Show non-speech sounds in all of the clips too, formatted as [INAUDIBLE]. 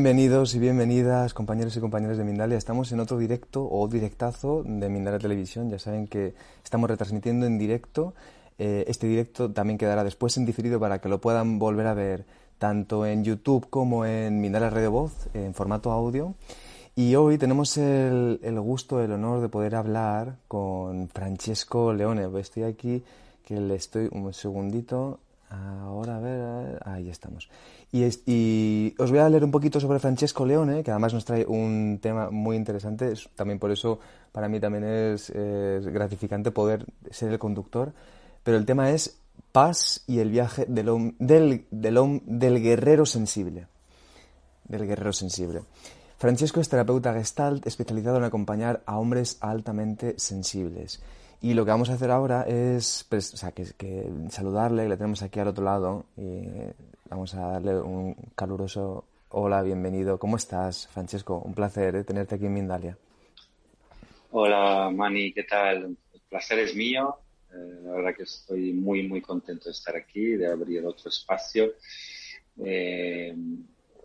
Bienvenidos y bienvenidas, compañeros y compañeras de Mindalia. Estamos en otro directo o directazo de Mindalia Televisión. Ya saben que estamos retransmitiendo en directo. Eh, este directo también quedará después en diferido para que lo puedan volver a ver tanto en YouTube como en Mindalia Radio Voz en formato audio. Y hoy tenemos el, el gusto, el honor de poder hablar con Francesco Leone. Estoy aquí, que le estoy un segundito. Ahora, a ver, ahí estamos. Y, os voy a leer un poquito sobre Francesco Leone, que además nos trae un tema muy interesante. También por eso para mí también es, gratificante poder ser el conductor. Pero el tema es paz y el viaje del, del, del, del guerrero sensible. Del guerrero sensible. Francesco es terapeuta gestalt especializado en acompañar a hombres altamente sensibles. Y lo que vamos a hacer ahora es pues, o sea, que, que saludarle, le tenemos aquí al otro lado, y vamos a darle un caluroso hola, bienvenido. ¿Cómo estás, Francesco? Un placer ¿eh? tenerte aquí en Mindalia. Hola, Mani, ¿qué tal? El placer es mío. Eh, la verdad que estoy muy, muy contento de estar aquí, de abrir otro espacio. Eh,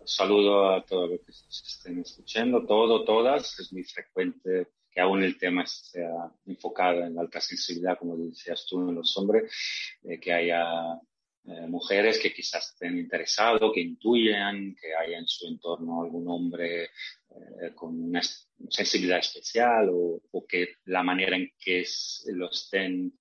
saludo a todos los que estén escuchando, todo, todas. Es muy frecuente que aún el tema sea enfocado en la alta sensibilidad, como decías tú, en los hombres, eh, que haya eh, mujeres que quizás estén interesados, que intuyan que haya en su entorno algún hombre eh, con una sensibilidad especial o, que la manera en que lo estén,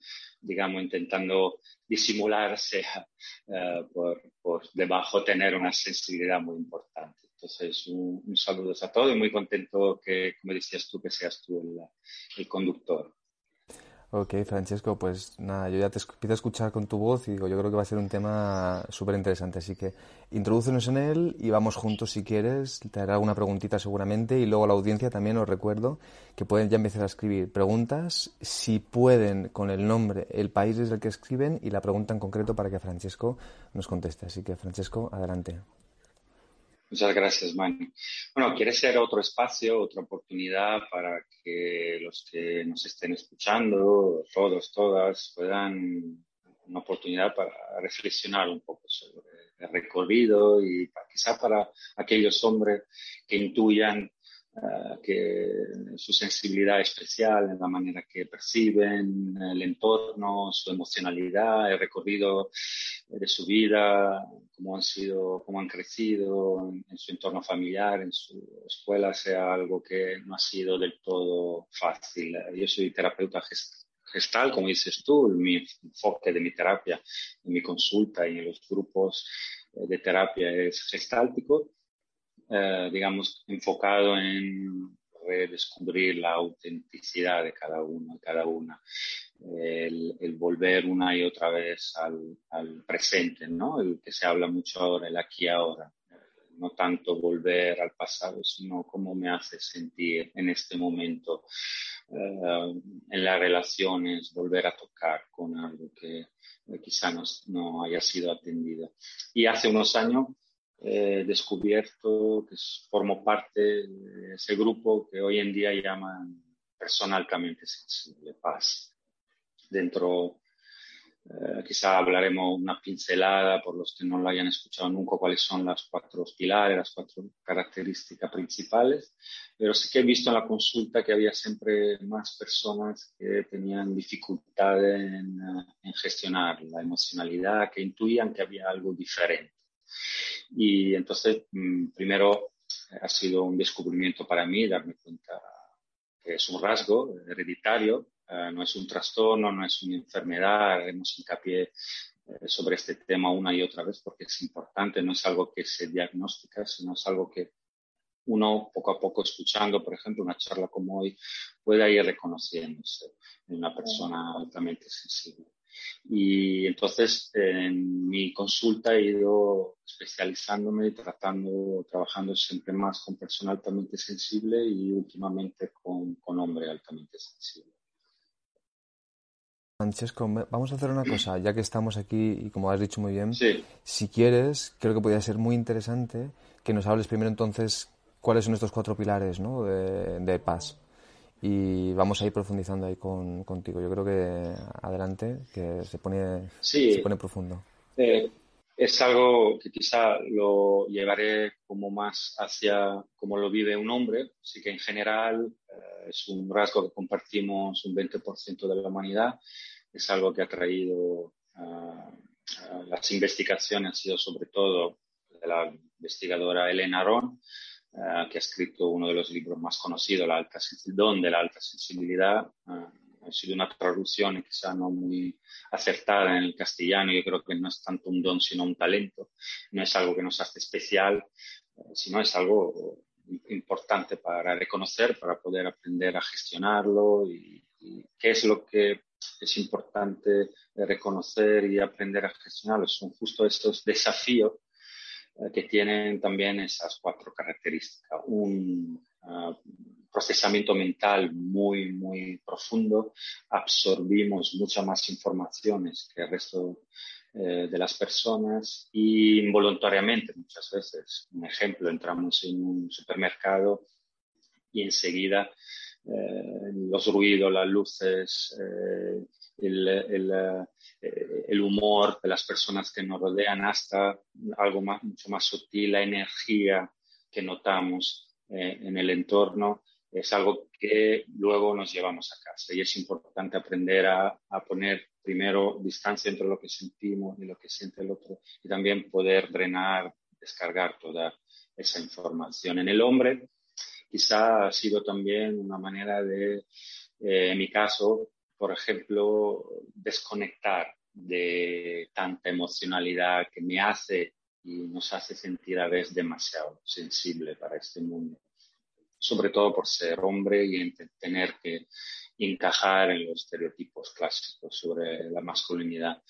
digamos, intentando disimular sea [LAUGHS] por, por debajo tener una sensibilidad muy importante. Entonces, un, un saludo a todos y muy contento que, como decías tú, que seas tú el, el conductor. Ok, Francesco, pues nada, yo ya te empiezo a escuchar con tu voz y digo, yo creo que va a ser un tema súper interesante, así que introdúcenos en él y vamos juntos si quieres, te haré alguna preguntita seguramente y luego a la audiencia también os recuerdo que pueden ya empezar a escribir preguntas, si pueden con el nombre, el país desde el que escriben y la pregunta en concreto para que Francesco nos conteste. Así que Francesco, adelante. Muchas gracias, Mani. Bueno, quiere ser otro espacio, otra oportunidad para que los que nos estén escuchando, todos, todas, puedan una oportunidad para reflexionar un poco sobre el recorrido y quizá para aquellos hombres que intuyan uh, que su sensibilidad especial en la manera que perciben el entorno, su emocionalidad, el recorrido de su vida, cómo han sido, cómo han crecido en, en, su entorno familiar, en su escuela, sea algo que no ha sido del todo fácil. Yo soy terapeuta gestal, como dices tú, mi enfoque de mi terapia, en mi consulta y en los grupos de terapia es gestáltico eh, digamos, enfocado en redescubrir la autenticidad de cada uno, de cada una, el, volver una y otra vez al, presente, ¿no? El que se habla mucho ahora, el aquí ahora. No tanto volver al pasado, sino cómo me hace sentir en este momento, uh, en las relaciones, volver a tocar con algo que quizá no, no haya sido atendido. Y hace unos años eh, descubierto que formo parte de ese grupo que hoy en día llaman persona altamente sensible, paz. Dentro, eh, quizá hablaremos una pincelada por los que no lo hayan escuchado nunca, cuáles son las cuatro pilares, las cuatro características principales, pero sí que he visto en la consulta que había siempre más personas que tenían dificultades en, en gestionar la emocionalidad, que intuían que había algo diferente. Y entonces, mm, primero eh, ha sido un descubrimiento para mí darme cuenta que es un rasgo hereditario, uh, no es un trastorno, no es una enfermedad, haremos hincapié eh, sobre este tema una y otra vez porque es importante, no es algo que se diagnostica, sino es algo que uno poco a poco escuchando, por ejemplo, una charla como hoy, puede ir reconociéndose en una persona altamente sensible. Y entonces en mi consulta he ido especializándome, tratando, trabajando siempre más con persona altamente sensible y últimamente con, con hombre altamente sensible. Francesco, vamos a hacer una cosa, ya que estamos aquí y como has dicho muy bien, si quieres, creo que podría ser muy interesante que nos hables primero entonces cuáles son estos cuatro pilares ¿no? de, de paz y vamos a ir profundizando ahí con, contigo. Yo creo que adelante, que se pone, se pone profundo. Eh, es algo que quizá lo llevaré como más hacia cómo lo vive un hombre, así que en general eh, es un rasgo que compartimos un 20% de la humanidad, es algo que ha traído las investigaciones, ha sido sobre todo de la investigadora Elena Ron, eh, que ha escrito uno de los libros más conocidos, la alta, Don de la alta sensibilidad. Eh, ha sido una traducción quizá no muy acertada en el castellano. Yo creo que no es tanto un don, sino un talento. No es algo que nos hace especial, eh, sino es algo importante para reconocer, para poder aprender a gestionarlo y, qué es lo que es importante reconocer y aprender a gestionarlo. Son justo estos desafíos que tienen también esas cuatro características. Un ah, procesamiento mental muy, muy profundo, absorbimos muchas más informaciones que el resto eh, de las personas y involuntariamente muchas veces. Un ejemplo, entramos en un supermercado y enseguida eh, los ruidos, las luces, el, el, eh, el humor de las personas que nos rodean hasta algo más, mucho más sutil, la energía que notamos eh, en el entorno, es algo que luego nos llevamos a casa. Y es importante aprender a, a, poner primero distancia entre lo que sentimos y lo que siente el otro y también poder drenar, descargar toda esa información. En el hombre, quizá ha sido también una manera de, eh, en mi caso, por ejemplo, desconectar de tanta emocionalidad que me hace y nos hace sentir a veces demasiado sensible para este mundo, sobre todo por ser hombre y tener que encajar en los estereotipos clásicos sobre la masculinidad.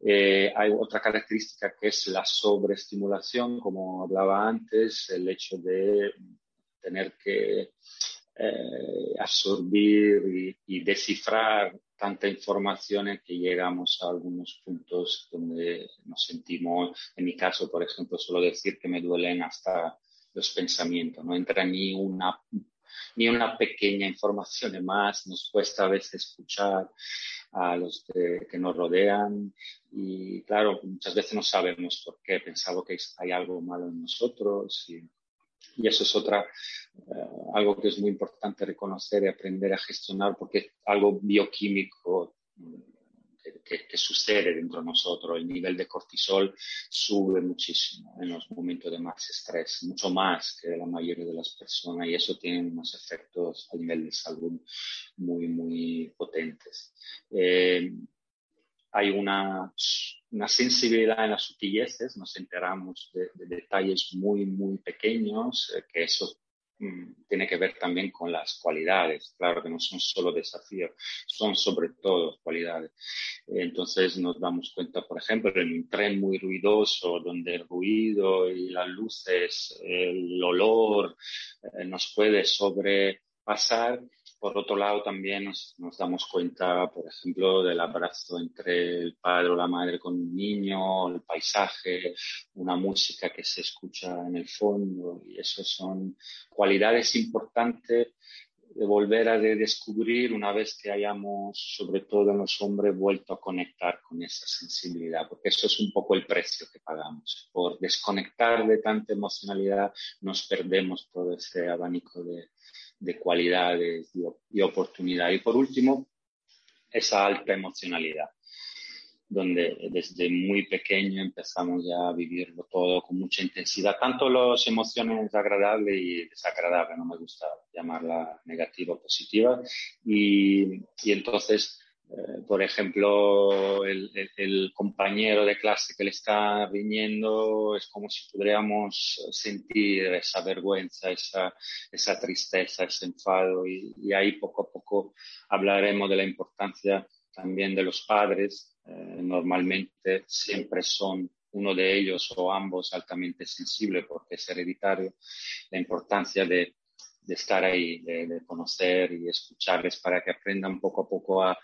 Eh, hay otra característica que es la sobreestimulación, como hablaba antes, el hecho de tener que eh, absorbir y, descifrar tanta información que llegamos a algunos puntos donde nos sentimos, en mi caso, por ejemplo, solo decir que me duelen hasta los pensamientos, no entra ni una, ni una pequeña información más, nos cuesta a veces escuchar a los que nos rodean y claro, muchas veces no sabemos por qué, pensamos que hay algo malo en nosotros y y eso es otra, eh, algo que es muy importante reconocer y aprender a gestionar porque es algo bioquímico mm, que, sucede dentro de nosotros. El nivel de cortisol sube muchísimo en los momentos de más estrés, mucho más que la mayoría de las personas y eso tiene unos efectos a nivel de salud muy, muy potentes. Eh, hay una, una, sensibilidad en las sutileces, nos enteramos de, detalles muy, muy pequeños, eh, que eso mm, tiene que ver también con las cualidades, claro que no son solo desafíos, son sobre todo cualidades. Entonces nos damos cuenta, por ejemplo, en un tren muy ruidoso, donde el ruido y las luces, el olor eh, nos puede sobrepasar, por otro lado, también nos, damos cuenta, por ejemplo, del abrazo entre el padre o la madre con un niño, el paisaje, una música que se escucha en el fondo, y eso son cualidades importantes de volver a descubrir una vez que hayamos, sobre todo en los hombres, vuelto a conectar con esa sensibilidad, porque eso es un poco el precio que pagamos. Por desconectar de tanta emocionalidad nos perdemos todo ese abanico de, de cualidades y, oportunidades. Y por último, esa alta emocionalidad, donde desde muy pequeño empezamos ya a vivirlo todo con mucha intensidad, tanto las emociones agradables y desagradables, no me gusta llamarla negativa o positiva, y, y entonces eh, por ejemplo, el, el, compañero de clase que le está riñendo es como si pudiéramos sentir esa vergüenza, esa, esa tristeza, ese enfado y, y, ahí poco a poco hablaremos de la importancia también de los padres. Eh, normalmente siempre son uno de ellos o ambos altamente sensible porque es hereditario, la importancia de, estar ahí, de, conocer y escucharles para que aprendan poco a poco a,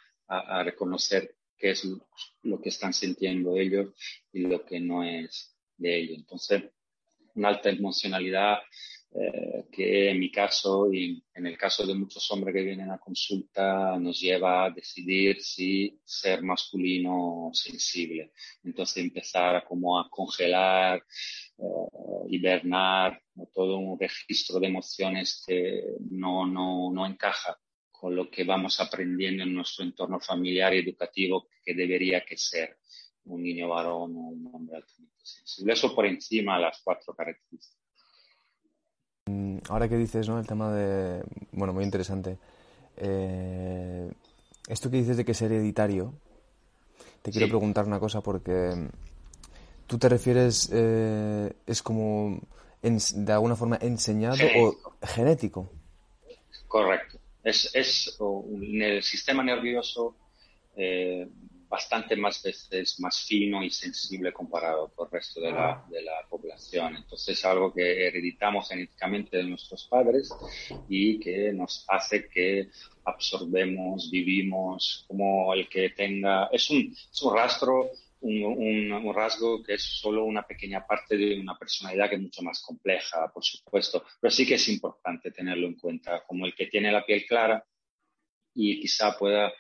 reconocer qué es lo, que están sintiendo ellos y lo que no es de ellos. Entonces, una alta emocionalidad eh, que en mi caso y en el caso de muchos hombres que vienen a consulta nos lleva a decidir si ser masculino o sensible. Entonces empezar a como a congelar, eh, hibernar, todo un registro de emociones que no, no, no encaja con lo que vamos aprendiendo en nuestro entorno familiar y educativo que debería que ser un niño varón o un hombre altamente sensible. Eso por encima de las cuatro características. Mm, ahora que dices, ¿no? El tema de... Bueno, muy interesante. Eh, esto que dices de que es hereditario, te quiero preguntar una cosa porque tú te refieres, eh, es como de alguna forma enseñado o genético. Correcto. Es, es en el sistema nervioso eh, bastante más veces más fino y sensible comparado con el resto de la, ah. de la población. Entonces es algo que hereditamos genéticamente de nuestros padres y que nos hace que absorbemos, vivimos como el que tenga, es un, es un rastro un, rasgo que es solo una pequeña parte de una personalidad que es mucho más compleja, por supuesto, pero sí que es importante tenerlo en cuenta, como el que tiene la piel clara y quizá pueda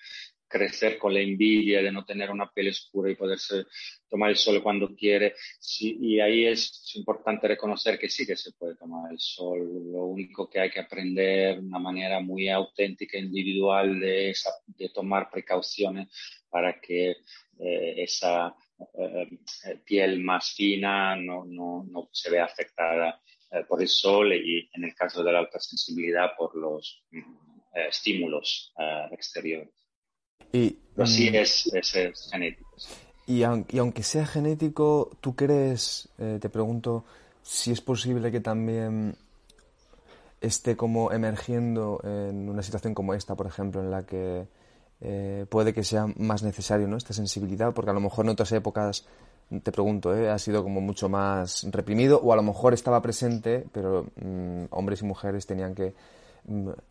crecer con la envidia de no tener una piel oscura y poderse tomar el sol cuando quiere. y ahí es importante reconocer que sí que se puede tomar el sol. Lo único que hay que aprender de una manera muy auténtica, individual, de, de tomar precauciones para que eh, esa eh, eh, piel más fina no, no, no se vea afectada por el sol y en el caso de la alta sensibilidad por los estímulos exteriores. Y, sí mm, es, es, genético. Y, aunque sea genético, ¿tú crees, eh, te pregunto, si es posible que también esté como emergiendo en una situación como esta, por ejemplo, en la que eh, puede que sea más necesario ¿no? esta sensibilidad? Porque a lo mejor en otras épocas, te pregunto, ¿eh? ha sido como mucho más reprimido o a lo mejor estaba presente, pero mm, hombres y mujeres tenían que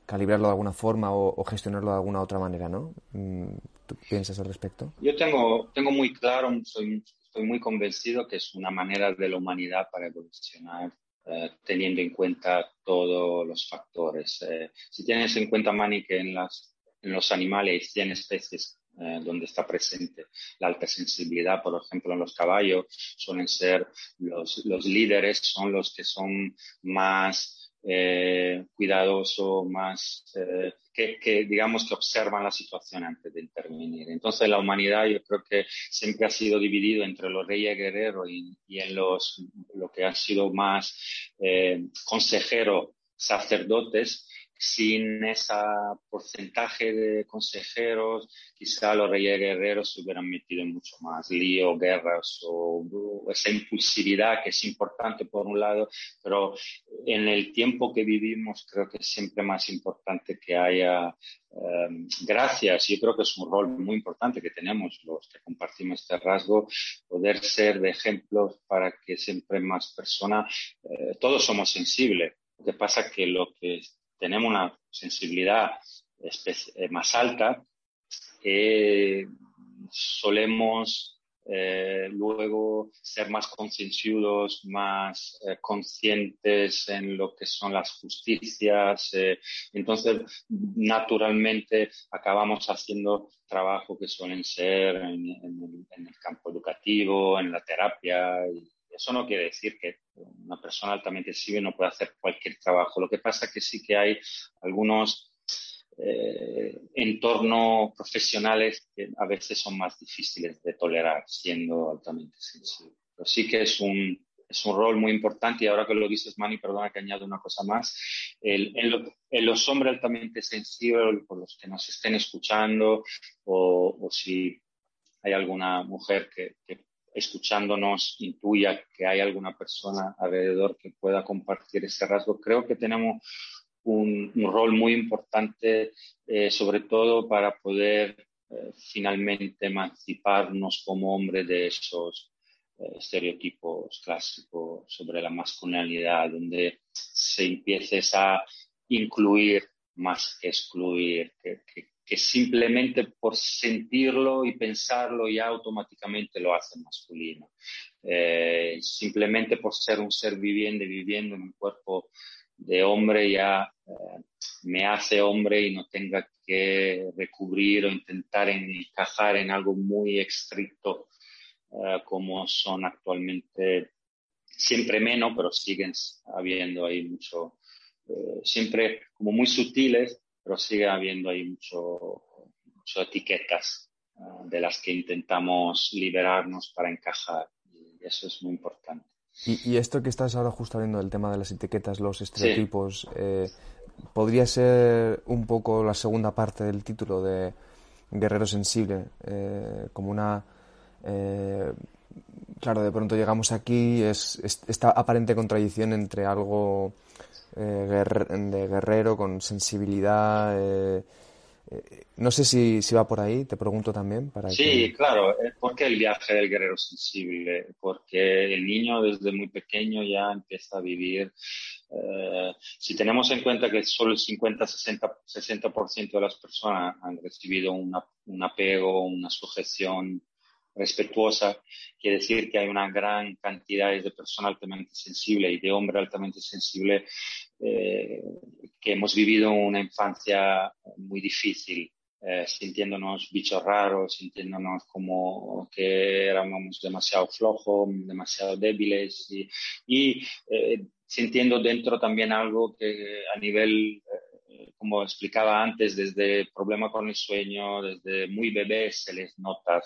calibrarlo de alguna forma o, gestionarlo de alguna otra manera, ¿no? Mm, ¿Tú piensas al respecto? Yo tengo, tengo muy claro, soy, estoy muy convencido que es una manera de la humanidad para evolucionar eh, teniendo en cuenta todos los factores. Eh, si tienes en cuenta, Mani, que en, en los animales hay 100 especies eh, donde está presente la alta sensibilidad, por ejemplo, en los caballos suelen ser los líderes, son los que son más eh, cuidadoso, más eh, que, digamos que observan la situación antes de intervenir. Entonces la humanidad yo creo que siempre ha sido dividido entre los reyes guerreros y, en los lo que ha sido más eh, consejeros sacerdotes sin ese porcentaje de consejeros, quizá los reyes guerreros se hubieran metido en mucho más lío, guerras o, esa impulsividad que es importante por un lado, pero en el tiempo que vivimos creo que es siempre más importante que haya em, gracias. Yo creo que es un rol muy importante que tenemos los que compartimos este rasgo, poder ser de ejemplos para que siempre más personas, eh, todos somos sensibles. Lo que pasa que lo que tenemos una sensibilidad eh, más alta, eh, solemos eh, luego ser más concienciudos, más conscientes en lo que son las justicias. entonces, naturalmente, acabamos haciendo trabajo que suelen ser en, en el campo educativo, en la terapia. Eso no quiere decir que una persona altamente sensible no pueda hacer cualquier trabajo. Lo que pasa es que sí que hay algunos eh, entornos profesionales que a veces son más difíciles de tolerar siendo altamente sensible. Pero sí que es un, es un rol muy importante y ahora que lo dices, Manny, perdona que añado una cosa más. El, en, los hombres altamente sensibles, por los que nos estén escuchando o, o si hay alguna mujer que, que escuchándonos intuya que hay alguna persona alrededor que pueda compartir ese rasgo. Creo que tenemos un, rol muy importante, eh, sobre todo para poder finalmente emanciparnos como hombre de esos estereotipos clásicos sobre la masculinidad, donde se empieces a incluir más que excluir, simplemente por sentirlo y pensarlo ya automáticamente lo hace masculino. Eh, simplemente por ser un ser viviente, viviendo en un cuerpo de hombre ya eh, me hace hombre y no tenga que recubrir o intentar encajar en algo muy estricto eh, como son actualmente, siempre menos, pero siguen habiendo ahí mucho, eh, siempre como muy sutiles, pero sigue habiendo ahí mucho, mucho etiquetas eh, de las que intentamos liberarnos para encajar. Y eso es muy importante. Y, esto que estás ahora justo hablando del tema de las etiquetas, los estereotipos, podría ser un poco la segunda parte del título de Guerrero Sensible, como una eh, claro, de pronto llegamos aquí, es, esta aparente contradicción entre algo eh, de guerrero con sensibilidad. Eh, no sé si, si, va por ahí, te pregunto también. Para sí, claro. ¿Por qué el viaje del guerrero sensible? Porque el niño desde muy pequeño ya empieza a vivir. si tenemos en cuenta que solo el 50-60% 60 de las personas han recibido un apego, una sujeción respetuosa, quiere decir que hay una gran cantidad de personas altamente sensibles y de hombres altamente sensibles eh, que hemos vivido una infancia muy difícil, eh, sintiéndonos bichos raros, sintiéndonos como que éramos demasiado flojos, demasiado débiles y, y eh, sintiendo dentro también algo que a nivel como explicaba antes, desde problema con el sueño, desde muy bebés se les nota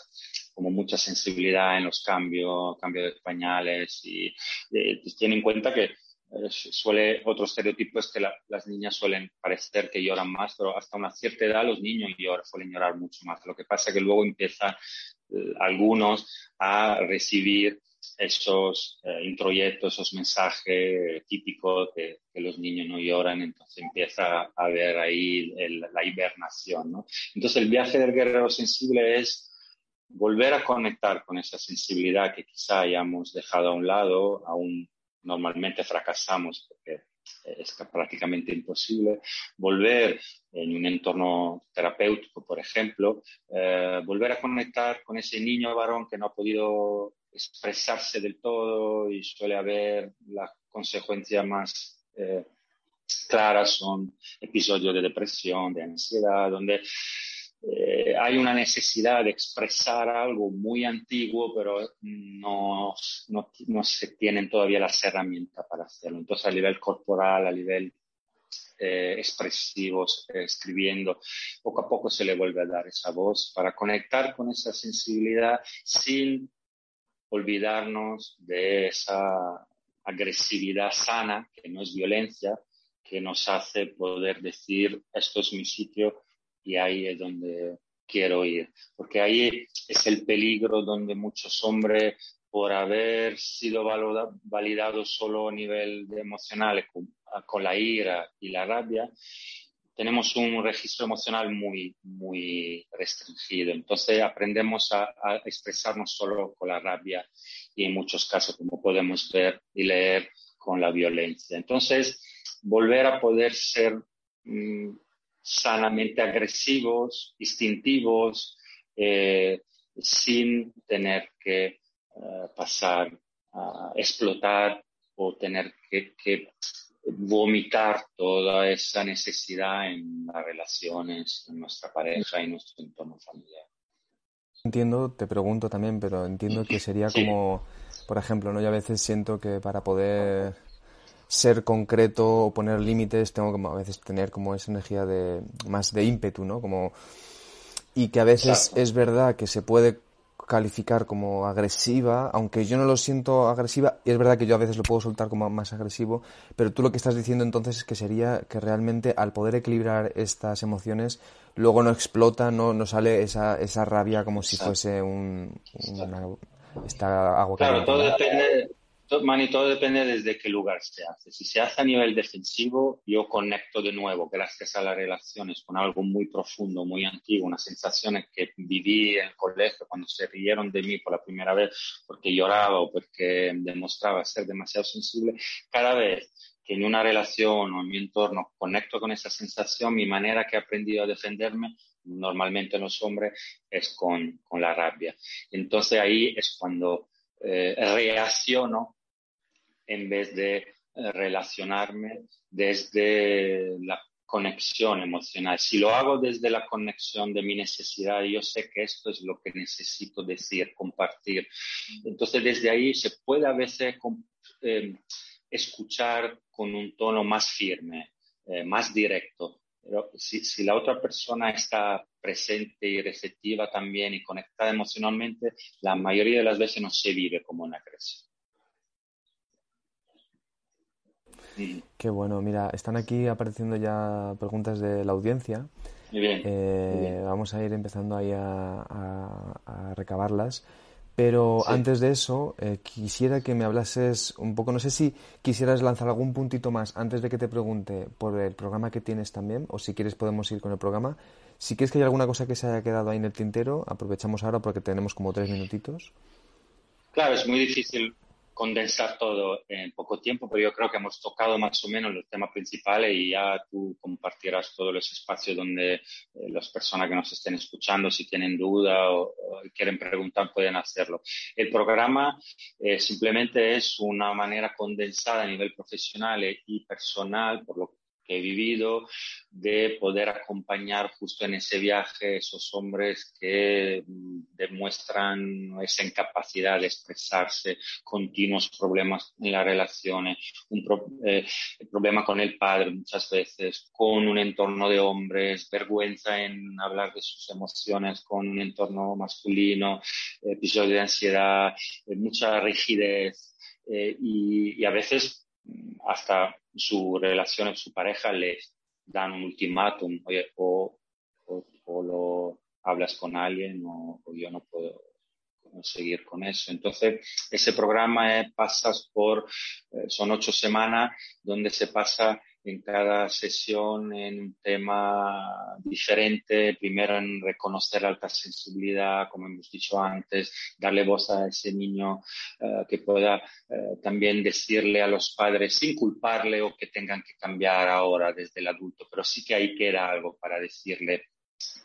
como mucha sensibilidad en los cambios, cambio de pañales y eh, tienen en cuenta que eh, suele, otro estereotipo es que las niñas suelen parecer que lloran más, pero hasta una cierta edad los niños lloran, suelen llorar mucho más. Lo que pasa es que luego empiezan eh, algunos a recibir esos eh, introyectos, esos mensajes típicos que, que, los niños no lloran, entonces empieza a haber ahí la hibernación. ¿no? Entonces el viaje del guerrero sensible es volver a conectar con esa sensibilidad que quizá hayamos dejado a un lado, aún normalmente fracasamos porque es prácticamente imposible, volver en un entorno terapéutico, por ejemplo, eh, volver a conectar con ese niño varón que no ha podido expresarse del todo y suele haber las consecuencias más eh, claras son episodios de depresión, de ansiedad, donde eh, hay una necesidad de expresar algo muy antiguo, pero no, no, no, se tienen todavía las herramientas para hacerlo. Entonces, a nivel corporal, a nivel eh, expresivo, escribiendo, poco a poco se le vuelve a dar esa voz para conectar con esa sensibilidad sin olvidarnos de esa agresividad sana, que no es violencia, que nos hace poder decir, esto es mi sitio y ahí es donde quiero ir. Porque ahí es el peligro donde muchos hombres, por haber sido validados solo a nivel emocional, con, con la ira y la rabia, tenemos un registro emocional muy, muy restringido. Entonces aprendemos a, expresarnos solo con la rabia y en muchos casos, como podemos ver y leer, con la violencia. Entonces, volver a poder ser mm, sanamente agresivos, instintivos, eh, sin tener que eh, pasar a explotar o tener que, que vomitar toda esa necesidad en las relaciones, en nuestra pareja y nuestro entorno familiar. Entiendo, te pregunto también, pero entiendo que sería como, por ejemplo, ¿no? Yo a veces siento que para poder ser concreto o poner límites tengo como a veces tener como esa energía de más de ímpetu, ¿no? Como y que a veces es verdad que se puede calificar como agresiva, aunque yo no lo siento agresiva, y es verdad que yo a veces lo puedo soltar como más agresivo, pero tú lo que estás diciendo entonces es que sería que realmente al poder equilibrar estas emociones, luego no explota, no, no sale esa, esa rabia como si fuese un, esta agua Claro, todo depende, Mani, todo depende desde qué lugar se hace. Si se hace a nivel defensivo, yo conecto de nuevo, gracias a las relaciones, con algo muy profundo, muy antiguo, unas sensaciones que viví en el colegio cuando se rieron de mí por la primera vez porque lloraba o porque demostraba ser demasiado sensible. Cada vez que en una relación o en mi entorno conecto con esa sensación, mi manera que he aprendido a defenderme normalmente en los hombres es con, con la rabia. Entonces ahí es cuando eh, reacciono en vez de eh, relacionarme desde la conexión emocional. Si lo hago desde la conexión de mi necesidad, yo sé que esto es lo que necesito decir, compartir. Entonces, desde ahí se puede a veces eh, escuchar con un tono más firme, eh, más directo. Pero si, si, la otra persona está presente y receptiva también y conectada emocionalmente, la mayoría de las veces no se vive como una agresión. Qué bueno, mira, están aquí apareciendo ya preguntas de la audiencia. Muy bien, eh, Vamos a ir empezando ahí a, recabarlas. Pero antes de eso, eh, quisiera que me hablases un poco, no sé si quisieras lanzar algún puntito más antes de que te pregunte por el programa que tienes también, o si quieres podemos ir con el programa. Si quieres que haya alguna cosa que se haya quedado ahí en el tintero, aprovechamos ahora porque tenemos como tres minutitos. Claro, es muy difícil condensar todo en poco tiempo, pero yo creo que hemos tocado más o menos los temas principales y ya tú compartirás todos los espacios donde eh, las personas que nos estén escuchando, si tienen duda o, quieren preguntar, pueden hacerlo. El programa eh, simplemente es una manera condensada a nivel profesional y personal, por lo que he vivido, de poder acompañar justo en ese viaje esos hombres que mm, demuestran esa incapacidad de expresarse, continuos problemas en las relaciones, un eh, problema con el padre muchas veces, con un entorno de hombres, vergüenza en hablar de sus emociones con un entorno masculino, episodios de ansiedad, eh, mucha rigidez eh, y, y a veces hasta su relación, su pareja les dan un ultimátum, oye, o, o, lo hablas con alguien o, yo no puedo seguir con eso. Entonces, ese programa eh, pasas por, eh, son ocho semanas donde se pasa en cada sesión en un tema diferente. Primero en reconocer alta sensibilidad, como hemos dicho antes, darle voz a ese niño eh, que pueda eh, también decirle a los padres sin culparle o que tengan que cambiar ahora desde el adulto, pero sí que ahí queda algo para decirle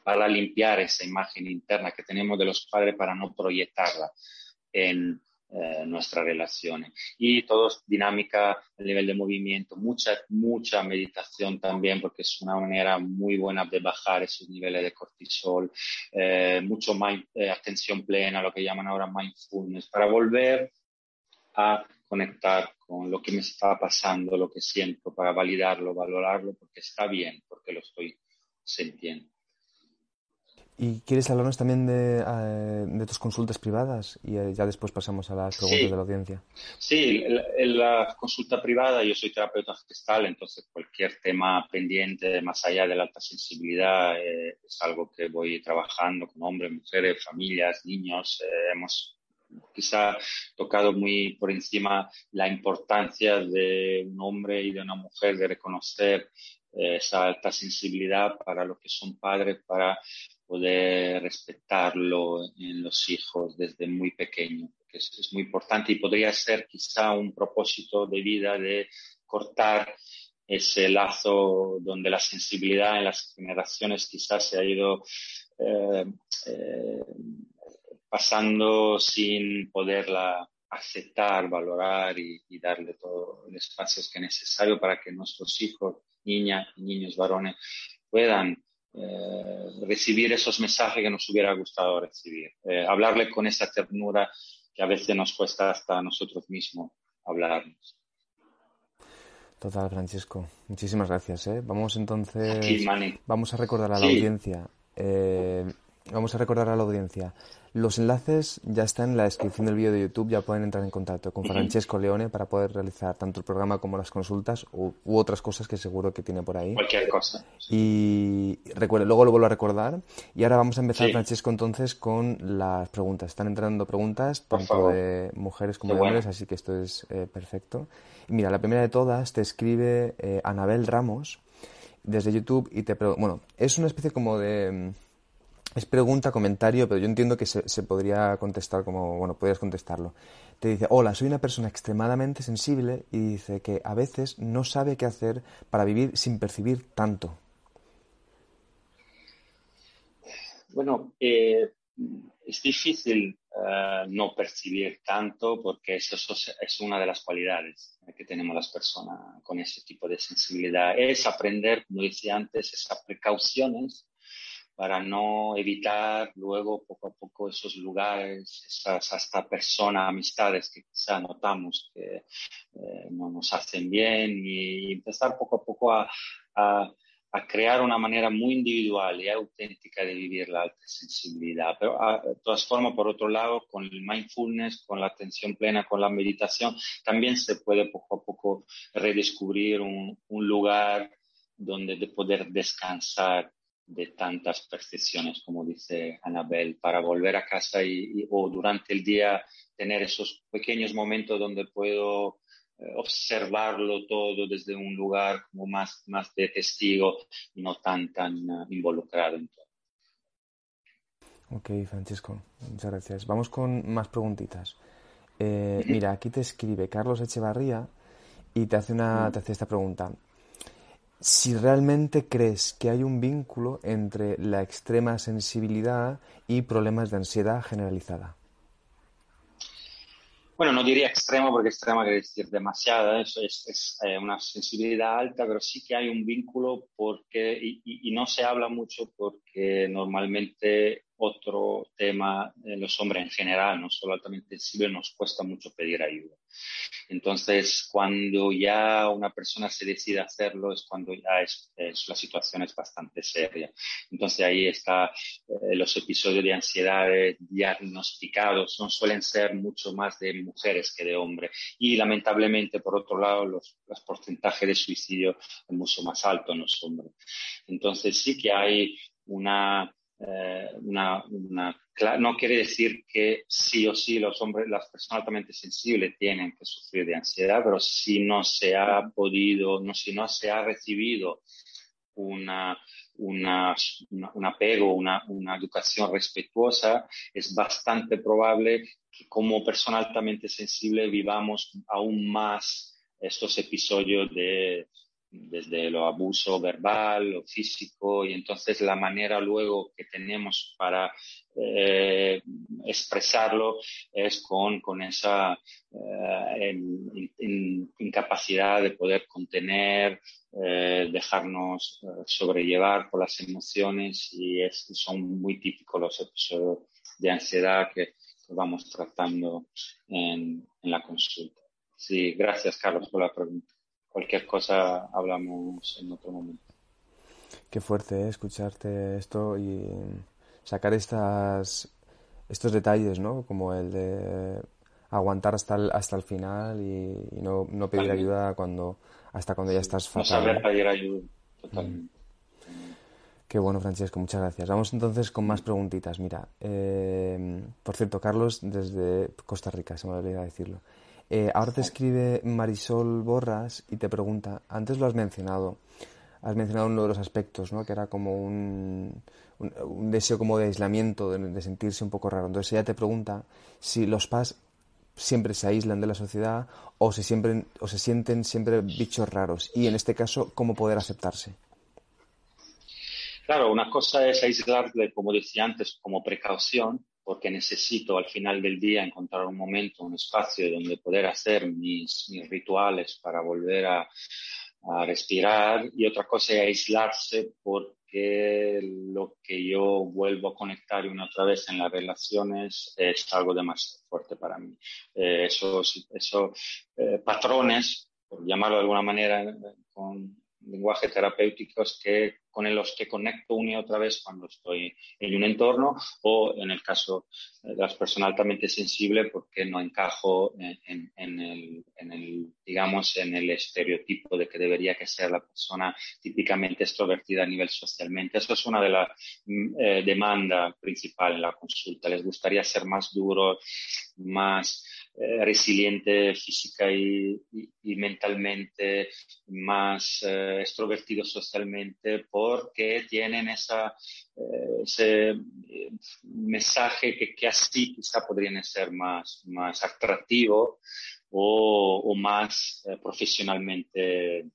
para limpiar esa imagen interna que tenemos de los padres para no proyectarla en, eh, nuestras relaciones. Y todo dinámica a nivel de movimiento, mucha, mucha meditación también, porque es una manera muy buena de bajar esos niveles de cortisol, eh, mucho más eh, atención plena, lo que llaman ahora mindfulness, para volver a conectar con lo que me está pasando, lo que siento, para validarlo, valorarlo, porque está bien, porque lo estoy sintiendo. ¿Y quieres hablarnos también de, eh, tus consultas privadas? Y eh, ya después pasamos a las preguntas de la audiencia. Sí, en la, consulta privada, yo soy terapeuta gestal, entonces cualquier tema pendiente más allá de la alta sensibilidad eh, es algo que voy trabajando con hombres, mujeres, familias, niños. hemos quizá tocado muy por encima la importancia de un hombre y de una mujer de reconocer esa alta sensibilidad para los que son padres, para poder respetarlo en los hijos desde muy pequeño, que es, muy importante y podría ser quizá un propósito de vida de cortar ese lazo donde la sensibilidad en las generaciones quizás se ha ido eh, eh, pasando sin poderla aceptar, valorar y, darle todo el espacio que es necesario para que nuestros hijos, niñas y niños varones puedan eh, recibir esos mensajes que nos hubiera gustado recibir. Eh, hablarle con esa ternura que a veces nos cuesta hasta a nosotros mismos hablarnos. Total, Francisco. Muchísimas gracias. ¿eh? Vamos entonces. vamos a recordar a la audiencia. vamos a recordar a la audiencia Los enlaces ya están en la descripción del vídeo de YouTube, ya pueden entrar en contacto con Francesco Leone para poder realizar tanto el programa como las consultas u, otras cosas que seguro que tiene por ahí. Cualquier cosa. Y recuerde, luego lo vuelvo a recordar. Y ahora vamos a empezar, Francesco, entonces con las preguntas. Están entrando preguntas tanto de mujeres como de hombres, así que esto es eh, perfecto. Y mira, la primera de todas te escribe eh, Anabel Ramos desde YouTube y te bueno, es una especie como de es pregunta, comentario, pero yo entiendo que se, podría contestar como, bueno, podrías contestarlo. Te dice, hola, soy una persona extremadamente sensible y dice que a veces no sabe qué hacer para vivir sin percibir tanto. Bueno, eh, es difícil eh, no percibir tanto porque eso, es una de las cualidades que tenemos las personas con ese tipo de sensibilidad. Es aprender, como decía antes, esas precauciones para no evitar luego poco a poco esos lugares, esas hasta personas, amistades que quizá notamos que eh, no nos hacen bien y empezar poco a poco a, a, a, crear una manera muy individual y auténtica de vivir la alta sensibilidad. Pero ah, de todas formas, por otro lado, con el mindfulness, con la atención plena, con la meditación, también se puede poco a poco redescubrir un, un lugar donde de poder descansar de tantas percepciones, como dice Anabel, para volver a casa y, o durante el día tener esos pequeños momentos donde puedo eh, observarlo todo desde un lugar como más, más de testigo y no tan, tan uh, involucrado en todo. Ok, Francisco, muchas gracias. Vamos con más preguntitas. Eh, mira, aquí te escribe Carlos Echevarría y te hace, una, te hace esta pregunta si realmente crees que hay un vínculo entre la extrema sensibilidad y problemas de ansiedad generalizada. Bueno, no diría extremo porque extrema quiere decir demasiada, eso es, eh, una sensibilidad alta, pero sí que hay un vínculo porque, y, no se habla mucho porque normalmente otro tema, en los hombres en general, no solo altamente sensibles, nos cuesta mucho pedir ayuda. Entonces, cuando ya una persona se decide hacerlo es cuando ya es, la situación es bastante seria. Entonces ahí está eh, los episodios de ansiedad diagnosticados, no suelen ser mucho más de mujeres que de hombres. Y lamentablemente, por otro lado, los, los porcentajes de suicidio es mucho más alto en los hombres. Entonces sí que hay una eh, una, no quiere decir que sí o sí los hombres, las personas altamente sensibles tienen que sufrir de ansiedad, pero si no se ha podido, no, si no se ha recibido una, un apego, una, una educación respetuosa, es bastante probable que como persona altamente sensible vivamos aún más estos episodios de desde lo abuso verbal o físico y entonces la manera luego que tenemos para eh, expresarlo es con, con esa eh, incapacidad de poder contener, eh, dejarnos sobrellevar por las emociones y es, son muy típicos los episodios de ansiedad que, vamos tratando en, en la consulta. Sí, gracias Carlos por la pregunta cualquier cosa hablamos en otro momento. Qué fuerte ¿eh? escucharte esto y sacar estas, estos detalles, ¿no? Como el de aguantar hasta el, hasta el final y, no, no, pedir ayuda cuando hasta cuando ya estás fatal. No saber pedir ayuda, totalmente. Qué bueno, Francesco, muchas gracias. Vamos entonces con más preguntitas. Mira, eh, por cierto, Carlos, desde Costa Rica, se me olvidó decirlo. Eh, ahora te escribe Marisol Borras y te pregunta, antes lo has mencionado, has mencionado uno de los aspectos, ¿no? que era como un, un, deseo como de aislamiento, de, sentirse un poco raro. Entonces ella te pregunta si los PAS siempre se aíslan de la sociedad o se, siempre, o se sienten siempre bichos raros y en este caso, ¿cómo poder aceptarse? Claro, una cosa es aislarle, como decía antes, como precaución, porque necesito al final del día encontrar un momento, un espacio donde poder hacer mis, mis rituales para volver a, a, respirar y otra cosa es aislarse porque lo que yo vuelvo a conectar una otra vez en las relaciones es algo demasiado fuerte para mí. Eh, esos esos eh, patrones, por llamarlo de alguna manera, con, lenguaje terapéuticos que, con los que conecto una y otra vez cuando estoy en un entorno o en el caso de las personas altamente sensibles porque no encajo en, el, digamos, en el estereotipo de que debería que ser la persona típicamente extrovertida a nivel socialmente. Eso es una de las mm, eh, demandas principales en la consulta. Les gustaría ser más duro, más eh, resiliente física y, mentalmente, más eh, extrovertido socialmente, porque tienen esa, eh, ese mensaje que, así quizá podrían ser más, más atractivo o, más profesionalmente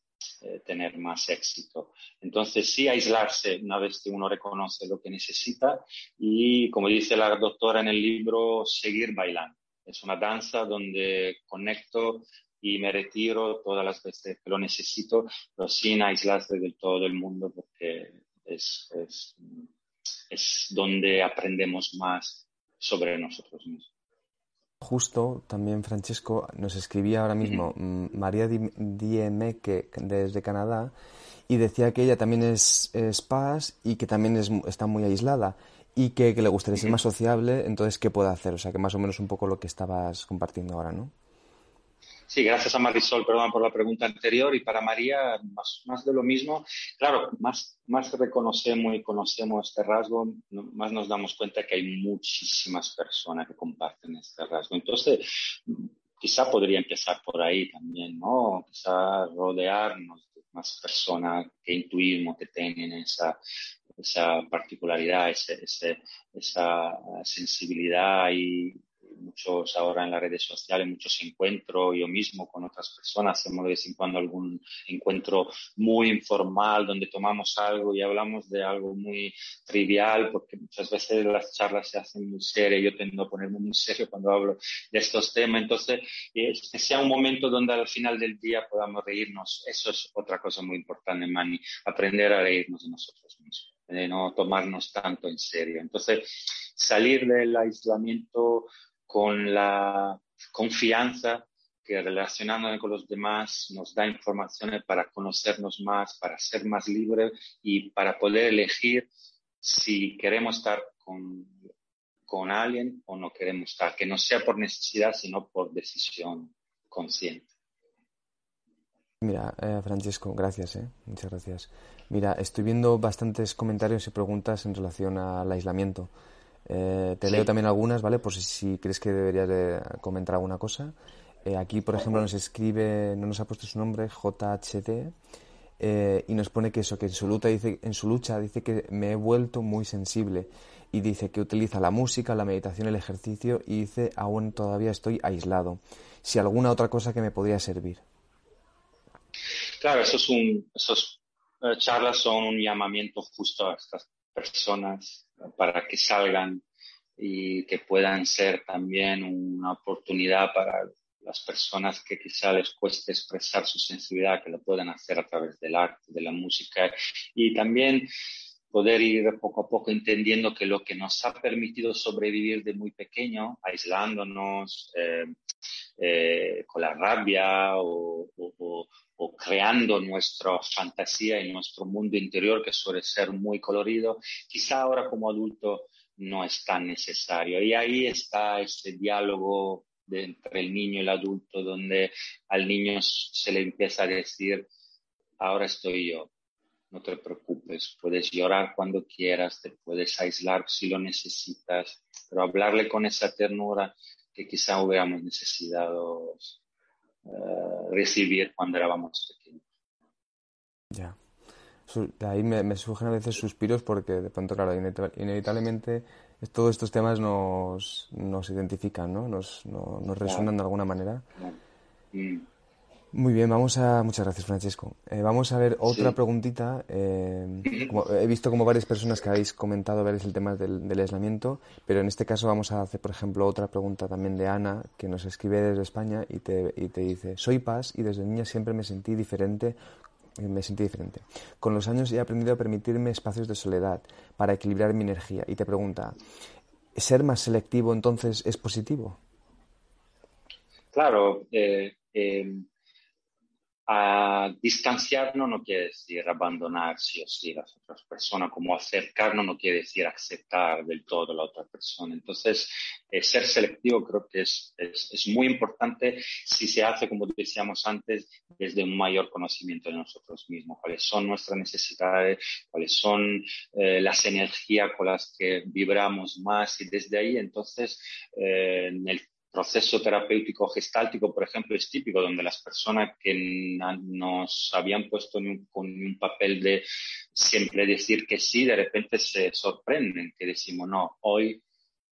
tener más éxito. Entonces, sí, aislarse una vez que uno reconoce lo que necesita y, como dice la doctora en el libro, seguir bailando. Es una danza donde conecto y me retiro todas las veces que lo necesito, pero sin aislarse del todo el mundo porque es, es, donde aprendemos más sobre nosotros mismos. Justo, también Francesco nos escribía ahora mismo mm, María Diemeque desde Canadá y decía que ella también es, es paz y que también es, está muy aislada y que, le gustaría ser más sociable, entonces, ¿qué puede hacer? O sea, que más o menos un poco lo que estabas compartiendo ahora, ¿no? Sí, gracias a Marisol, perdón por la pregunta anterior, y para María, más, más de lo mismo. Claro, más, más reconocemos y conocemos este rasgo, más nos damos cuenta que hay muchísimas personas que comparten este rasgo. Entonces, quizá podría empezar por ahí también, ¿no? Quizá rodearnos de más personas que intuimos que tienen esa, esa particularidad, esa sensibilidad y, muchos ahora en las redes sociales, muchos encuentros, yo mismo con otras personas, hacemos de vez en cuando algún encuentro muy informal donde tomamos algo y hablamos de algo muy trivial, porque muchas veces las charlas se hacen muy serias, yo tendo a ponerme muy serio cuando hablo de estos temas, entonces que sea un momento donde al final del día podamos reírnos, eso es otra cosa muy importante, Mani, aprender a reírnos de nosotros mismos de no tomarnos tanto en serio. Entonces, salir del aislamiento con la confianza que relacionándonos con los demás nos da informaciones para conocernos más, para ser más libres y para poder elegir si queremos estar con, con alguien o no queremos estar, que no sea por necesidad, sino por decisión consciente. Mira, eh, Francesco, gracias, eh. muchas gracias. Mira, estoy viendo bastantes comentarios y preguntas en relación al aislamiento. Eh, te leo también algunas, ¿vale? Por si, crees que deberías de comentar alguna cosa. Eh, aquí, por ejemplo, nos escribe, no nos ha puesto su nombre, JHD, eh, y nos pone que eso, que en su, lucha dice, en su lucha dice que me he vuelto muy sensible y dice que utiliza la música, la meditación, el ejercicio y dice aún todavía estoy aislado. Si alguna otra cosa que me podría servir. Claro, eso es un, esos charlas son un llamamiento justo a estas personas para que salgan y que puedan ser también una oportunidad para las personas que quizá les cueste expresar su sensibilidad, que lo puedan hacer a través del arte, de la música. Y también poder ir poco a poco entendiendo que lo que nos ha permitido sobrevivir de muy pequeño, aislándonos eh, eh, con la rabia o, o creando nuestra fantasía en nuestro mundo interior que suele ser muy colorido, quizá ahora como adulto no es tan necesario. Y ahí está ese diálogo entre el niño y el adulto donde al niño se le empieza a decir, ahora estoy yo, no te preocupes, puedes llorar cuando quieras, te puedes aislar si lo necesitas, pero hablarle con esa ternura que quizá hubiéramos necesitado eh, recibir cuando éramos pequeños. Ya. De ahí me, surgen a veces suspiros porque de pronto, claro, inevitablemente todos estos temas nos, nos identifican, ¿no? Nos, nos resuenan de alguna manera. Mm. Muy bien, vamos a. Muchas gracias, Francesco. Eh, vamos a ver otra preguntita. Eh, he visto como varias personas que habéis comentado ver el tema del, aislamiento, pero en este caso vamos a hacer, por ejemplo, otra pregunta también de Ana, que nos escribe desde España y te, y te dice: Soy Paz y desde niña siempre me sentí diferente. Eh, me sentí diferente. Con los años he aprendido a permitirme espacios de soledad para equilibrar mi energía. Y te pregunta: ¿ser más selectivo entonces es positivo? Claro. A distanciarnos no quiere decir abandonar sí o sí las otras personas, como acercarnos no quiere decir aceptar del todo a la otra persona. Entonces, eh, ser selectivo creo que es, es, es, muy importante si se hace, como decíamos antes, desde un mayor conocimiento de nosotros mismos, cuáles son nuestras necesidades, cuáles son eh, las energías con las que vibramos más y desde ahí entonces eh, en el proceso terapéutico gestáltico, por ejemplo, es típico, donde las personas que nos habían puesto en un, con un papel de siempre decir que sí, de repente se sorprenden, que decimos, no, hoy,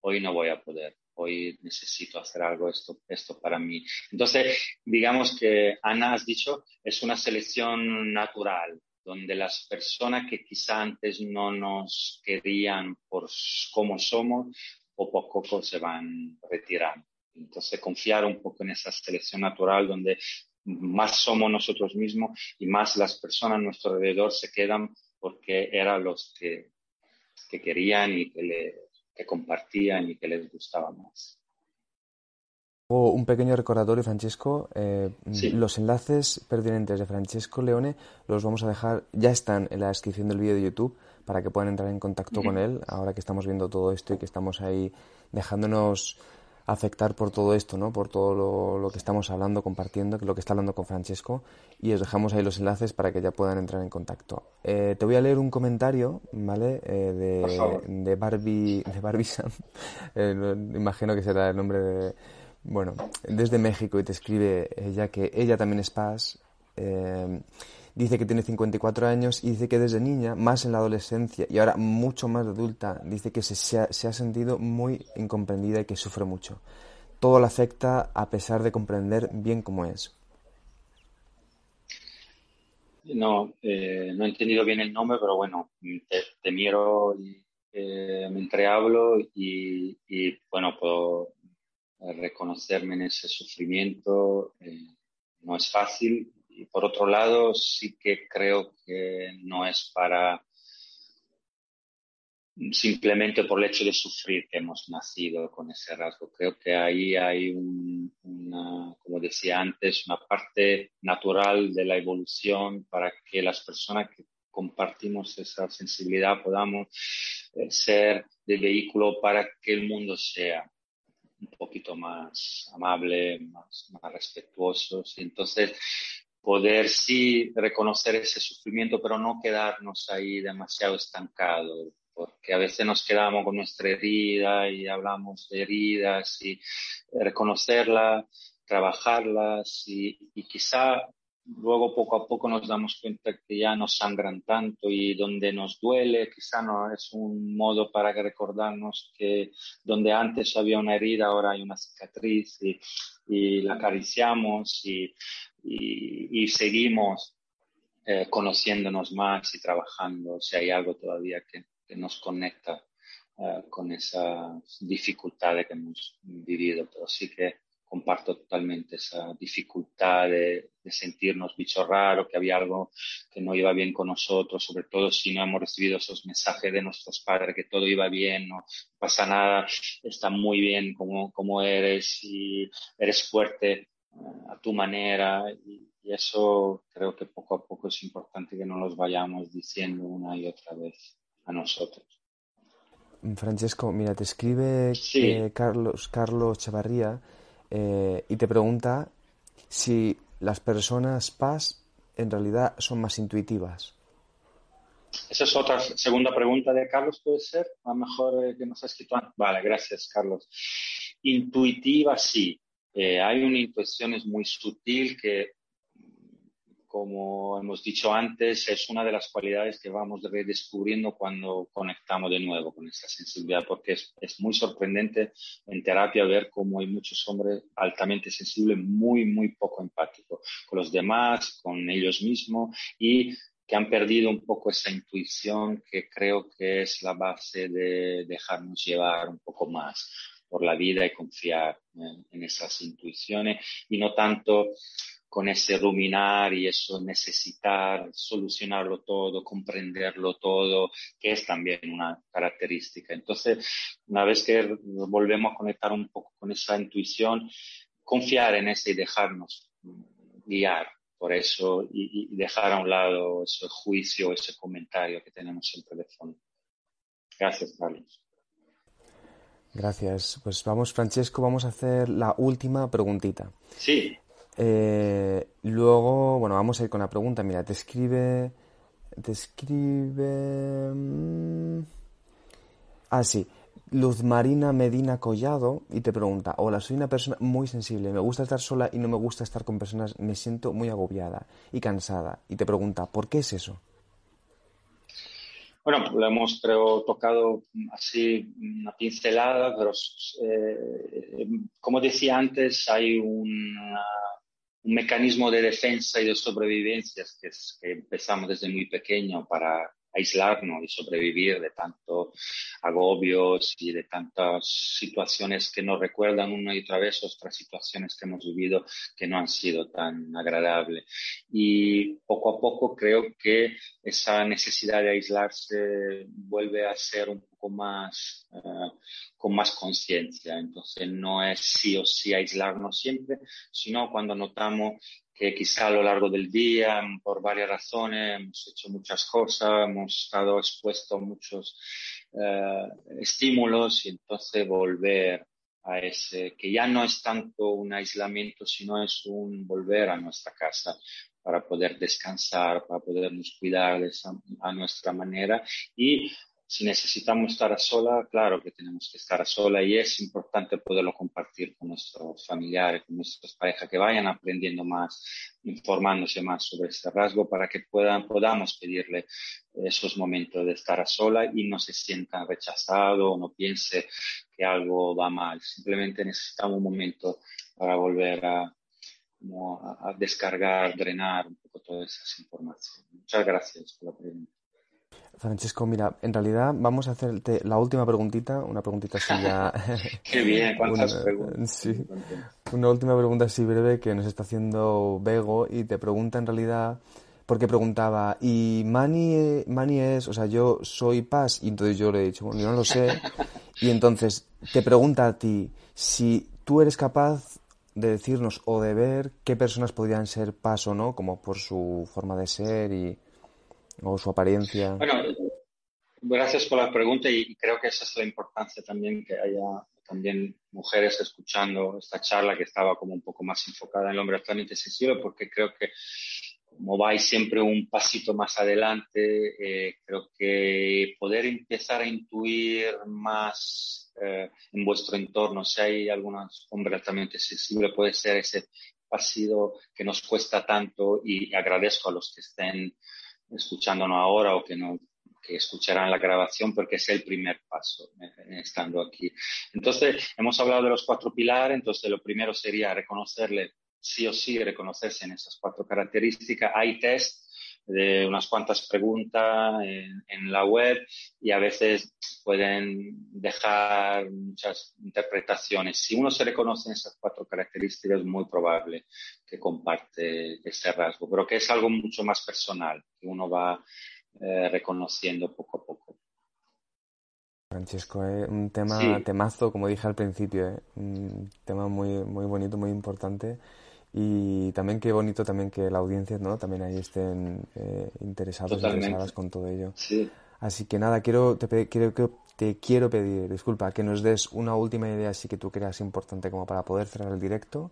hoy no voy a poder, hoy necesito hacer algo esto, esto para mí. Entonces, digamos que Ana has dicho, es una selección natural, donde las personas que quizá antes no nos querían por cómo somos, poco a poco se van retirando. Entonces, confiar un poco en esa selección natural donde más somos nosotros mismos y más las personas a nuestro alrededor se quedan porque eran los que, que querían y que, le, que compartían y que les gustaba más. Un pequeño recordatorio, Francesco. Eh, sí. Los enlaces pertinentes de Francesco Leone los vamos a dejar, ya están en la descripción del vídeo de YouTube para que puedan entrar en contacto con él ahora que estamos viendo todo esto y que estamos ahí dejándonos afectar por todo esto, ¿no? Por todo lo, lo, que estamos hablando, compartiendo, lo que está hablando con Francesco y os dejamos ahí los enlaces para que ya puedan entrar en contacto. Eh, te voy a leer un comentario, ¿vale? Eh, de, de, Barbie, de Barbie Sam. [LAUGHS] eh, no, imagino que será el nombre de, bueno, desde México y te escribe ella que ella también es paz. Dice que tiene 54 años y dice que desde niña, más en la adolescencia y ahora mucho más adulta, dice que se, se, ha, se ha sentido muy incomprendida y que sufre mucho. Todo la afecta a pesar de comprender bien cómo es. No, eh, no he entendido bien el nombre, pero bueno, te, miro y eh, y, y, bueno, puedo reconocerme en ese sufrimiento. Eh, no es fácil, y por otro lado, sí que creo que no es para simplemente por el hecho de sufrir que hemos nacido con ese rasgo. Creo que ahí hay un, una, como decía antes, una parte natural de la evolución para que las personas que compartimos esa sensibilidad podamos eh, ser de vehículo para que el mundo sea un poquito más amable, más, respetuoso. Entonces, poder sí reconocer ese sufrimiento, pero no quedarnos ahí demasiado estancados, porque a veces nos quedamos con nuestra herida y hablamos de heridas y reconocerlas, trabajarlas y, y quizá luego poco a poco nos damos cuenta que ya no sangran tanto y donde nos duele quizá no es un modo para recordarnos que donde antes había una herida ahora hay una cicatriz y, y la acariciamos y, y, y seguimos eh, conociéndonos más y trabajando. Si hay algo todavía que, que nos conecta uh, con esas dificultades que hemos vivido. Pero sí que comparto totalmente esa dificultad de, de, sentirnos bicho raro, que había algo que no iba bien con nosotros, sobre todo si no hemos recibido esos mensajes de nuestros padres, que todo iba bien, no pasa nada, está muy bien como, como eres y eres fuerte uh, a tu manera. Y, y, eso creo que poco a poco es importante que no nos vayamos diciendo una y otra vez a nosotros. Francesco, mira, te escribe sí. eh, Carlos, Carlos Chavarría eh, y te pregunta si las personas PAS en realidad son más intuitivas. Esa es otra segunda pregunta de Carlos, ¿puede ser? A lo mejor eh, que nos ha escrito antes. Vale, gracias, Carlos. Intuitiva, sí. Eh, hay una intuición es muy sutil que como hemos dicho antes, es una de las cualidades que vamos redescubriendo cuando conectamos de nuevo con esa sensibilidad, porque es, es muy sorprendente en terapia ver cómo hay muchos hombres altamente sensibles, muy, muy poco empáticos con los demás, con ellos mismos y que han perdido un poco esa intuición que creo que es la base de dejarnos llevar un poco más por la vida y confiar en, en esas intuiciones y no tanto con ese ruminar y eso necesitar solucionarlo todo, comprenderlo todo, que es también una característica. Entonces, una vez que volvemos a conectar un poco con esa intuición, confiar en ese y dejarnos guiar por eso y, dejar a un lado ese juicio, ese comentario que tenemos siempre de fondo. Gracias, Carlos. Gracias. Pues vamos, Francesco, vamos a hacer la última preguntita. Sí. Eh, luego, bueno, vamos a ir con la pregunta. Mira, te escribe. Te escribe. Mm, ah, sí. Luz Marina Medina Collado y te pregunta, hola, soy una persona muy sensible, me gusta estar sola y no me gusta estar con personas, me siento muy agobiada y cansada. Y te pregunta, ¿por qué es eso? Bueno, lo hemos tocado así una pincelada, pero eh, como decía antes, hay un mecanismo de defensa y de sobrevivencia que, que empezamos desde muy pequeño para aislarnos y sobrevivir de tantos agobios y de tantas situaciones que nos recuerdan una y otra vez otras situaciones que hemos vivido que no han sido tan agradables. Y poco a poco creo que esa necesidad de aislarse vuelve a ser un poco más, eh, con más conciencia. Entonces no es sí o sí aislarnos siempre, sino cuando notamos que quizá a lo largo del día, por varias razones, hemos hecho muchas cosas, hemos estado expuestos a muchos eh, estímulos y entonces volver a ese, que ya no es tanto un aislamiento, sino es un volver a nuestra casa para poder descansar, para podernos cuidar de a nuestra manera y si necesitamos estar a sola, claro que tenemos que estar a sola y es importante poderlo compartir con nuestros familiares, con nuestras parejas, que vayan aprendiendo más, informándose más sobre este rasgo para que puedan, podamos pedirle esos momentos de estar a sola y no se sientan rechazados o no piense que algo va mal. Simplemente necesitamos un momento para volver a, a descargar, drenar un poco todas esas informaciones. Muchas gracias por la pregunta. Francesco, mira, en realidad vamos a hacerte la última preguntita, una preguntita así ya... [LAUGHS] Qué bien, cuántas preguntas. Sí, una última pregunta así breve que nos está haciendo Bego y te pregunta en realidad, porque preguntaba, ¿y Mani, Mani es, o sea, yo soy Paz? Y entonces yo le he dicho, bueno, yo no lo sé. [LAUGHS] Y entonces te pregunta a ti si tú eres capaz de decirnos o de ver qué personas podrían ser Paz o no, como por su forma de ser y o su apariencia. Bueno, gracias por la pregunta y creo que esa es la importancia también que haya también mujeres escuchando esta charla que estaba como un poco más enfocada en el hombre altamente sensible porque creo que como vais siempre un pasito más adelante, eh, creo que poder empezar a intuir más eh, en vuestro entorno, si hay algunos hombres altamente sensibles, puede ser ese pasito que nos cuesta tanto y agradezco a los que estén escuchándonos ahora o que no que escucharán la grabación porque es el primer paso eh, estando aquí. Entonces, hemos hablado de los cuatro pilares, entonces lo primero sería reconocerle, sí o sí, reconocerse en esas cuatro características. Hay test de unas cuantas preguntas en, la web y a veces pueden dejar muchas interpretaciones. Si uno se reconoce en esas cuatro características, es muy probable que comparte ese rasgo, pero que es algo mucho más personal, que uno va eh, reconociendo poco a poco. Francisco, es un tema temazo, como dije al principio, ¿eh? un tema muy, muy bonito, muy importante y también qué bonito también que la audiencia no también ahí estén eh, interesados interesadas con todo ello. Así que nada quiero te quiero te quiero pedir disculpa que nos des una última idea así que tú creas importante como para poder cerrar el directo.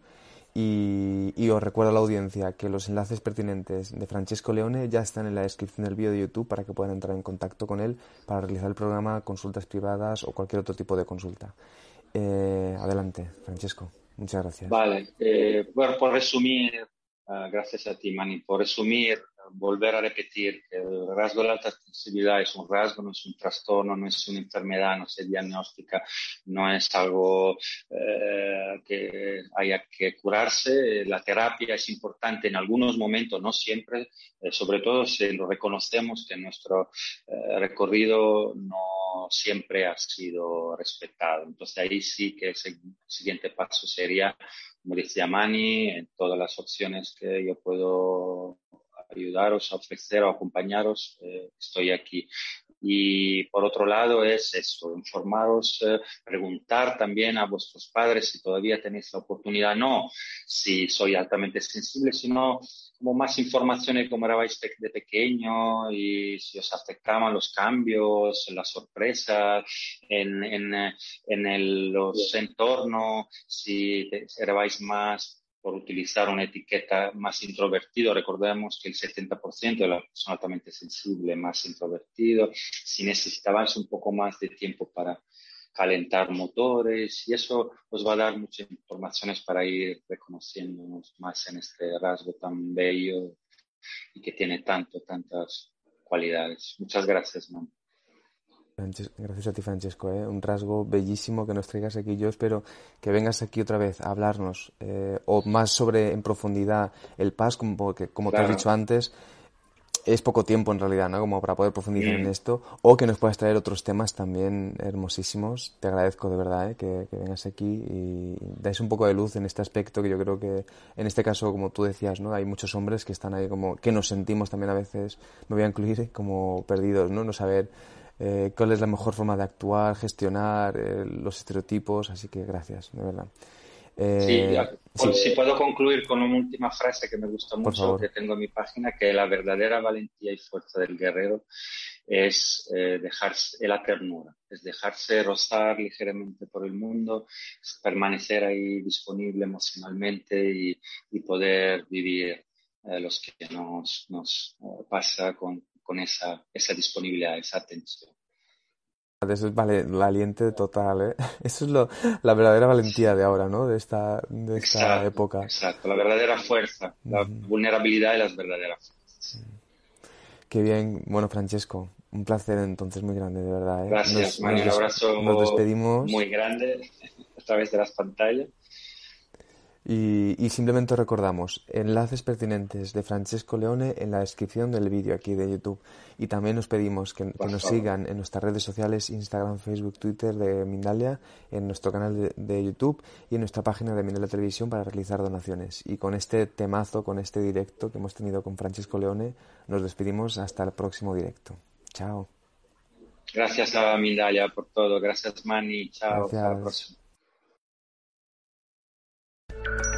Y, y, os recuerdo a la audiencia que los enlaces pertinentes de Francesco Leone ya están en la descripción del vídeo de YouTube para que puedan entrar en contacto con él para realizar el programa, consultas privadas o cualquier otro tipo de consulta. Eh, adelante, Francesco. Muchas gracias. Vale, eh, bueno, por resumir, ah, gracias a ti, Mani, por resumir, volver a repetir que el rasgo de la alta sensibilidad es un rasgo, no es un trastorno, no es una enfermedad, no se diagnostica, no es algo eh, que haya que curarse. La terapia es importante en algunos momentos, no siempre, eh, sobre todo si lo reconocemos que nuestro eh, recorrido no siempre ha sido respetado. Entonces ahí sí que el siguiente paso sería como decía Mani, en todas las opciones que yo puedo ayudaros a ofrecer o acompañaros, eh, estoy aquí. Y por otro lado es eso, informaros, eh, preguntar también a vuestros padres si todavía tenéis la oportunidad, no si soy altamente sensible, sino como más información de cómo erais de pequeño y si os afectaban los cambios, las sorpresas en, en, en el, los entornos, si erais más por utilizar una etiqueta más introvertido. Recordemos que el 70% de la persona altamente sensible más introvertido. Si necesitabas un poco más de tiempo para calentar motores y eso os va a dar muchas informaciones para ir reconociéndonos más en este rasgo tan bello y que tiene tanto, tantas cualidades. Muchas gracias, man. Gracias a ti, Francesco. ¿eh? Un rasgo bellísimo que nos traigas aquí. Yo espero que vengas aquí otra vez a hablarnos eh, o más sobre en profundidad el PAS, como, como te has dicho antes, es poco tiempo en realidad, ¿no? Como para poder profundizar en esto. O que nos puedas traer otros temas también hermosísimos. Te agradezco de verdad ¿eh? que, vengas aquí y dais un poco de luz en este aspecto que yo creo que en este caso, como tú decías, ¿no? Hay muchos hombres que están ahí como, que nos sentimos también a veces, me voy a incluir, como perdidos, ¿no? No saber eh, cuál es la mejor forma de actuar, gestionar eh, los estereotipos. Así que gracias, de verdad. Eh, sí, si puedo concluir con una última frase que me gusta mucho, que tengo en mi página, que la verdadera valentía y fuerza del guerrero es dejarse la ternura, es dejarse rozar ligeramente por el mundo, permanecer ahí disponible emocionalmente y, y poder vivir los que nos, nos pasa con, con esa, esa disponibilidad, esa atención. Eso es vale, valiente total, ¿eh? [LAUGHS] Eso es lo, la verdadera valentía de ahora, ¿no? De esta, de esta época. Exacto, la verdadera fuerza, la vulnerabilidad y las verdaderas fuerzas. Qué bien. Bueno, Francesco, un placer entonces muy grande, de verdad. ¿eh? Gracias, Un abrazo nos despedimos. muy grande [LAUGHS] a través de las pantallas. Y, simplemente recordamos enlaces pertinentes de Francesco Leone en la descripción del vídeo aquí de YouTube. Y también nos pedimos que, nos sigan en nuestras redes sociales, Instagram, Facebook, Twitter de Mindalia, en nuestro canal de, YouTube y en nuestra página de Mindalia Televisión para realizar donaciones. Y con este temazo, con este directo que hemos tenido con Francesco Leone, nos despedimos hasta el próximo directo. Chao. Gracias a Mindalia por todo. Gracias, Mani. Chao. Hasta la próxima. Thank you.